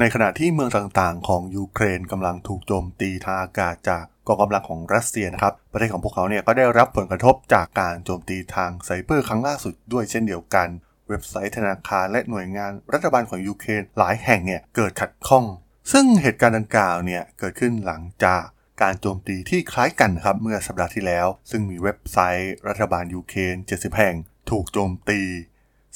ในขณะที่เมืองต่างๆ ของยูเครนกำลังถูกโจมตีทางอากาศจากกองกำลังของรัสเซียนะครับ ประเทศของพวกเขาเนี่ยก็ได้รับผลกระทบจากการโจมตีทางไซเบอร์ครั้งล่าสุดด้วยเช่นเดียวกัน เว็บไซต์ธนาคารและหน่วยงานรัฐบาลของยูเครนหลายแห่งเนี่ยเกิดขัดข้อง ซึ่งเหตุการณ์ดังกล่าวเนี่ยเกิดขึ้นหลังจากการโจมตีที่คล้ายกันครับเมื่อสัปดาห์ที่แล้ว ซึ่งมีเว็บไซต์รัฐบาลยูเครน70 แห่ง ถูกโจมตี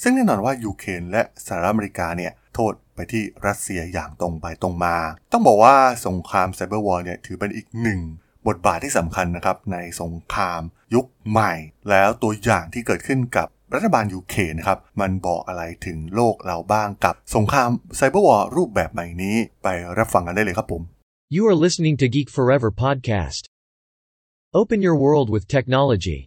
ซึ่งแน่นอนว่ายูเครนและสหรัฐอเมริกาเนี่ยโทษ ไปที่รัสเซียอย่างตรงไปตรงมา ต้องบอกว่าสงคราม cyber war เนี่ยถือเป็นอีกหนึ่งบทบาทที่สำคัญนะครับในสงครามยุคใหม่ แล้วตัวอย่างที่เกิดขึ้นกับรัฐบาลยูเครนนะครับ มันบอกอะไรถึงโลกเราบ้างกับสงคราม cyber war รูปแบบใหม่นี้ ไปรับฟังกันได้เลยครับผม You are listening to Geek Forever podcast. Open your world with technology.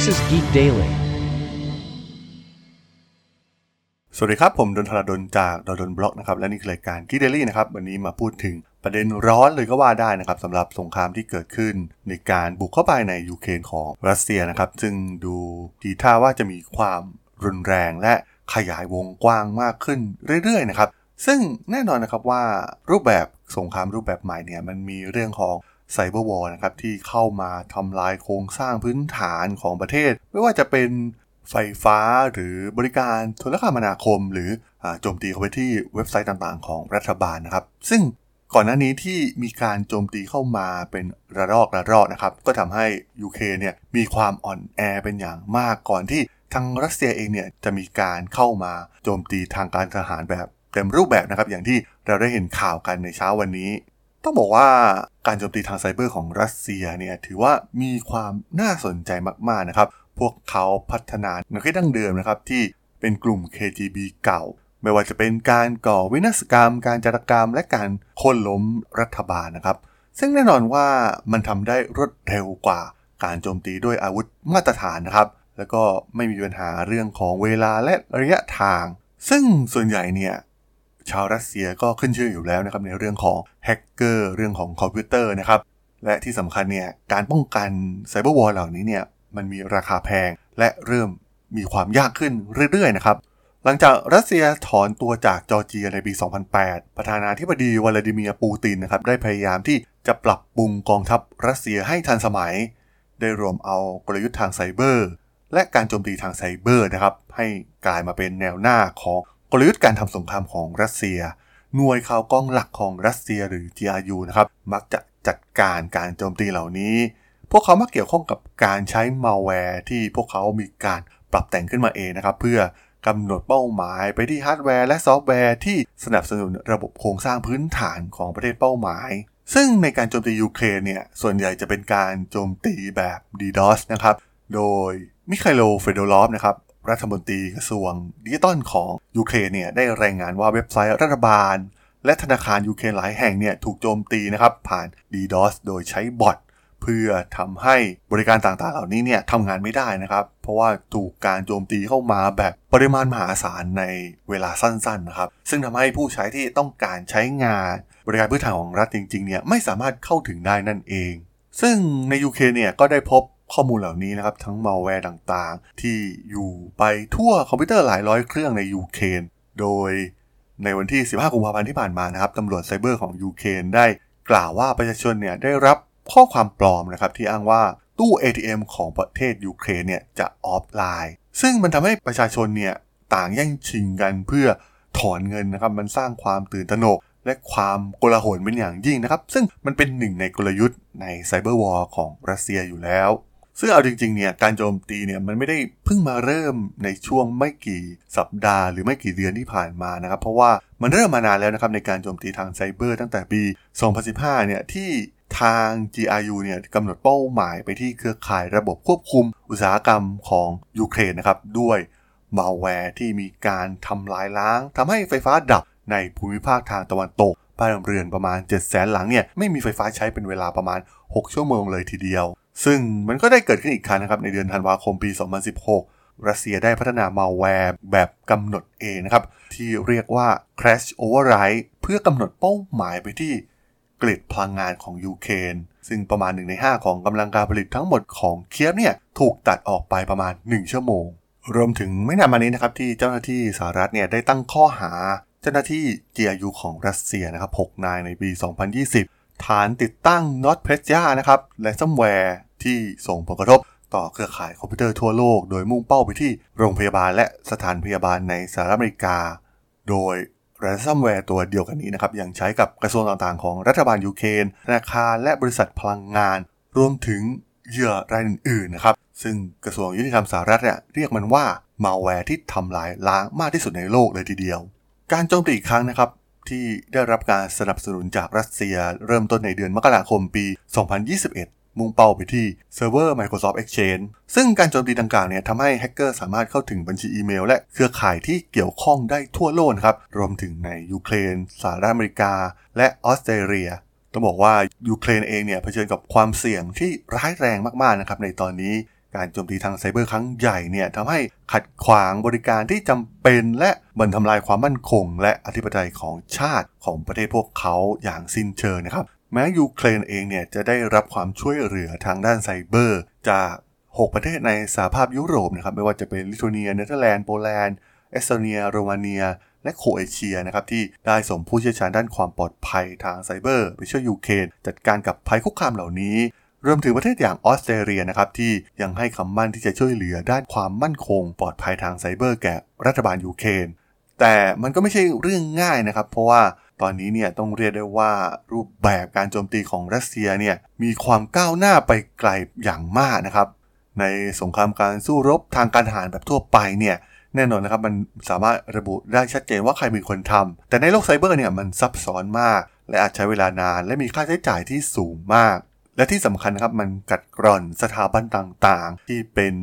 This is Geek Daily. สวัสดีครับ ผมดนทรดนจากดนบล็อกนะครับ และนี่คือรายการกีเดลี่นะครับ วันนี้มาพูดถึงประเด็นร้อนเลยก็ว่าได้นะครับสำหรับสงครามที่เกิดขึ้น ในการบุกเข้าไปในยูเครนของรัสเซียนะครับ ซึ่งดูทีท่าว่าจะมีความรุนแรงและขยายวงกว้างมากขึ้นเรื่อยๆนะครับซึ่งแน่นอนนะครับว่ารูปแบบสงครามรูปแบบใหม่เนี่ยมันมีเรื่องของ cyber war นะครับที่เข้ามาทำลายโครงสร้างพื้นฐานของประเทศ ไม่ว่าจะเป็นไฟฟ้าหรือบริการโทรคมนาคม หรือโจมตีเข้าไปที่เว็บไซต์ต่างๆ ของรัฐบาลนะครับ ซึ่งก่อนหน้านี้ที่มีการโจมตีเข้ามาเป็นระลอกระลอกนะครับ ก็ทำให้ยูเครนเนี่ยมีความอ่อนแอเป็นอย่างมากก่อนที่ทางรัสเซียเองเนี่ยจะมีการเข้ามาโจมตีทางการทหารแบบเต็มรูปแบบนะครับ อย่างที่เราได้เห็นข่าวกันในเช้าวันนี้ ต้องบอกว่าการโจมตีทางไซเบอร์ของรัสเซียเนี่ยถือว่ามีความน่าสนใจมากๆนะครับ พวกเขาพัฒนาแนวคิดดั้งเดิมนะครับที่เป็นกลุ่ม KGB เก่า ไม่ว่าจะเป็นการก่อวินาศกรรม การจารกรรม และการโค่นล้มรัฐบาลนะครับ ซึ่งแน่นอนว่ามันทำได้รวดเร็วกว่าการโจมตีด้วยอาวุธมาตรฐานนะครับ แล้วก็ไม่มีปัญหาเรื่องของเวลาและระยะทาง ซึ่งส่วนใหญ่เนี่ย ชาวรัสเซียก็ขึ้นชื่ออยู่แล้วนะครับในเรื่องของแฮกเกอร์เรื่องของคอมพิวเตอร์นะครับและที่สำคัญเนี่ยการป้องกัน cyber war เหล่านี้เนี่ยมันมีราคาแพงและเริ่มมีความยากขึ้นเรื่อยๆนะครับหลังจากรัสเซียถอนตัวจากจอร์เจียในปี 2008 ประธานาธิบดีวลาดิเมียร์ปูตินนะครับได้พยายามที่จะปรับปรุงกองทัพรัสเซียให้ทันสมัย ได้รวมเอากลยุทธ์ทางไซเบอร์ และการโจมตีทางไซเบอร์นะครับให้กลายมาเป็นแนวหน้าของ กลยุทธ์การทำสงครามของรัสเซีย หน่วยข่าวกรองหลักของรัสเซียหรือ GRU นะครับมักจะจัดการการโจมตีเหล่านี้ พวกเขามักเกี่ยวข้องกับการใช้มัลแวร์ที่พวกเขามีการปรับแต่งขึ้นมาเองนะครับ เพื่อกำหนดเป้าหมายไปที่ฮาร์ดแวร์และซอฟต์แวร์ที่สนับสนุนระบบโครงสร้างพื้นฐานของประเทศเป้าหมาย ซึ่งในการโจมตียูเครนเนี่ย ส่วนใหญ่จะเป็นการโจมตีแบบ DDoS นะครับ โดยมิไคโลเฟโดรอฟนะครับ รัฐมนตรีกระทรวงดิจิตอลของยูเครนเนี่ยได้รายงานว่าเว็บไซต์รัฐบาล และธนาคารยูเครนหลายแห่งเนี่ยถูกโจมตีนะครับผ่าน DDoS โดยใช้บอทเพื่อทำให้บริการต่างๆ เหล่านี้เนี่ยทำงานไม่ได้นะครับ เพราะว่าถูกการโจมตีเข้ามาแบบปริมาณมหาศาลในเวลาสั้นๆนะครับ ซึ่งทำให้ผู้ใช้ที่ต้องการใช้งาน บริการพื้นฐานของรัฐจริงๆเนี่ยไม่สามารถเข้าถึงได้นั่นเอง ซึ่งในยูเครนเนี่ยก็ได้พบ ข้อมูลเหล่านี้นะครับ ทั้งมัลแวร์ต่างๆ ที่อยู่ไปทั่วคอมพิวเตอร์หลายร้อยเครื่องในยูเครนโดยในวันที่ 15 กุมภาพันธ์ที่ผ่านมานะครับตำรวจไซเบอร์ของยูเครนได้กล่าวว่าประชาชนเนี่ยได้รับข้อความปลอมนะครับที่อ้างว่าตู้ ATM ของประเทศยูเครนเนี่ยจะออฟไลน์ ซึ่งมันทำให้ประชาชนเนี่ยต่างแย่งชิงกันเพื่อถอนเงินนะครับ มันสร้างความตื่นตระหนก และความโกลาหลเป็นอย่างยิ่งนะครับ ซึ่งมันเป็นหนึ่งในกลยุทธ์ใน cyber war ของรัสเซียอยู่แล้ว ซึ่งเอาจริงๆเนี่ยการโจมตีเนี่ยมันไม่ได้เพิ่งมาเริ่มในช่วงไม่กี่สัปดาห์หรือไม่กี่เดือนที่ผ่านมานะครับ เพราะว่ามันเริ่มมานานแล้วนะครับในการโจมตีทางไซเบอร์ตั้งแต่ปี 2015 เนี่ยที่ทาง GRU เนี่ยกำหนดเป้าหมายไปที่เครือข่ายระบบควบคุมอุตสาหกรรมของยูเครนนะครับด้วยมัลแวร์ที่มีการทำลายล้างทำให้ไฟฟ้าดับในภูมิภาคทางตะวันตกบ้านเรือนประมาณ 7 0 0แสนหลังเนี่ยไม่มีไฟฟ้าใช้เป็นเวลาประมาณ 6 ชั่วโมงเลยทีเดียว ซึ่งมันก็ได้เกิดขึ้นอีกครั้งนะครับในเดือนธันวาคมปี 2016 รัสเซียได้พัฒนามัลแวร์แบบกำหนดเองนะครับ ที่เรียกว่า Crash Override เพื่อกำหนดเป้าหมายไปที่ grid พลังงานของยูเครนซึ่งประมาณ1ใน 5 ของกำลังการผลิตทั้งหมดของเคียฟเนี่ยถูกตัดออกไปประมาณ 1 ชั่วโมง รวมถึงไม่นานมานี้นะครับที่เจ้าหน้าที่สหรัฐเนี่ยได้ตั้งข้อหา เจ้าหน้าที่ GRU ของรัสเซียนะครับ6นายในปี 2020 ฐานติดตั้ง n o t p r e s s i a นะครับ ransomware ที่ส่งผลกระทบต่อเครือข่ายคอมพิวเตอร์ทั่วโลก โดยมุ่งเป้าไปที่โรงพยาบาลและสถานพยาบาลในสหรัฐอเมริกา โดย r a n s o m w a r e ตัวเดียวกันนี้นะครับ ยังใช้กับกระทรวงต่างๆของรัฐบาลยูเครนธนาคารและบริษัทพลังงาน รวมถึงเหยื่อรายอื่นๆนะครับ ซึ่งกระทรวงยุติธรรมสหรัฐเนี่ยเรียกมันว่ามัลแวร์ที่ทำลายล้างมากที่สุดในโลกเลยทีเดียว การโจมตีอีกครั้งนะครับที่ได้รับการสนับสนุนจากรัสเซีย เริ่มต้นในเดือนมกราคมปี 2021 มุ่งเป้าไปที่เซิร์ฟเวอร์ Microsoft Exchange ซึ่งการโจมตีดังกล่าวเนี่ยทำให้แฮกเกอร์สามารถเข้าถึงบัญชีอีเมล และเครือข่ายที่เกี่ยวข้องได้ทั่วโลกครับ รวมถึงในยูเครนสหรัฐอเมริกา และออสเตรเลียต้องบอกว่ายูเครนเองเนี่ยเผชิญกับความเสี่ยงที่ร้ายแรงมากๆนะครับในตอนนี้การโจมตีทางไซเบอร์ครั้งใหญ่เนี่ยทำให้ขัดขวางบริการที่จำเป็นและบ่อนทำลายความมั่นคง และอธิปไตยของชาติของประเทศพวกเขาอย่างสิ้นเชิงนะครับ แม้ยูเครนเองเนี่ยจะได้รับความช่วยเหลือทางด้านไซเบอร์ จาก 6 ประเทศในสหภาพยุโรปนะครับไม่ว่าจะเป็นลิทัวเนียเนเธอร์แลนด์โปแลนด์เอสโตเนียโรมาเนีย และโครเอเชียนะครับที่ได้ส่งผู้เชี่ยวชาญด้านความปลอดภัยทางไซเบอร์ไปช่วยยูเครนจัดการกับภัยคุกคามเหล่านี้รวมถึงประเทศอย่างออสเตรเลียนะครับที่ยังให้คำมั่นที่จะช่วยเหลือด้านความมั่นคง ปลอดภัยทางไซเบอร์แก่รัฐบาลยูเครน แต่มันก็ไม่ใช่เรื่องง่ายนะครับ เพราะว่าตอนนี้เนี่ยต้องเรียกได้ว่ารูปแบบการโจมตีของรัสเซียเนี่ยมีความก้าวหน้าไปไกลอย่างมากนะครับ ในสงครามการสู้รบทางการทหารแบบทั่วไปเนี่ยแน่นอนนะครับมันสามารถระบุได้ชัดเจนว่าใครเป็นคนทำแต่ในโลกไซเบอร์เนี่ยมันซับซ้อนมาก และอาจใช้เวลานาน และมีค่าใช้จ่ายที่สูงมาก และที่สำคัญนะครับมันกัดกร่อนสถาบันต่างๆ ที่เป็น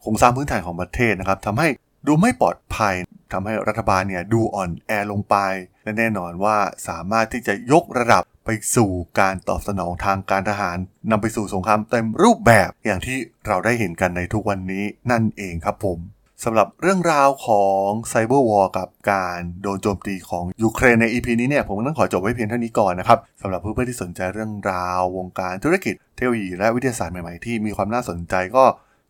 โครงสร้างพื้นฐานของประเทศนะครับทำให้ ดูไม่ปลอดภัยทำให้รัฐบาลเนี่ยดูอ่อนแอลงไป และแน่นอนว่าสามารถที่จะยกระดับไปสู่การตอบสนองทางการทหารนำไปสู่สงครามเต็มรูปแบบอย่างที่เราได้เห็นกันในทุกวันนี้นั่นเองครับผมสำหรับเรื่องราวของ cyber war กับการโดนโจมตีของยูเครนใน EP นี้เนี่ยผมต้องขอจบไว้เพียงเท่านี้ก่อนนะครับสำหรับเพื่อนๆที่สนใจเรื่องราววงการธุรกิจเทคโนโลยีและวิทยาศาสตร์ใหม่ๆที่มีความน่าสนใจก็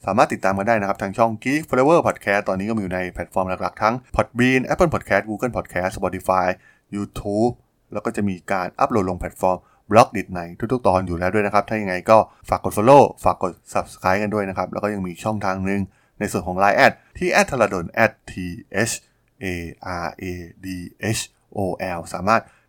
สามารถติดตามกันได้นะครับทางช่อง Geek Forever Podcast ตอนนี้ก็มีอยู่ในแพลตฟอร์มหลักๆ ทั้ง Podbean Apple Podcast Google Podcast Spotify YouTube แล้วก็จะมีการอัปโหลดลงแพลตฟอร์ม Blockdit ในทุกๆ ตอนอยู่แล้วด้วยนะครับ ถ้ายังไงก็ฝากกด Follow ฝากกด Subscribe กันด้วยนะครับ แล้วก็ยังมีช่องทางหนึ่งในส่วนของ Line add ที่ add ธราดล t h a r a d h o l สามารถ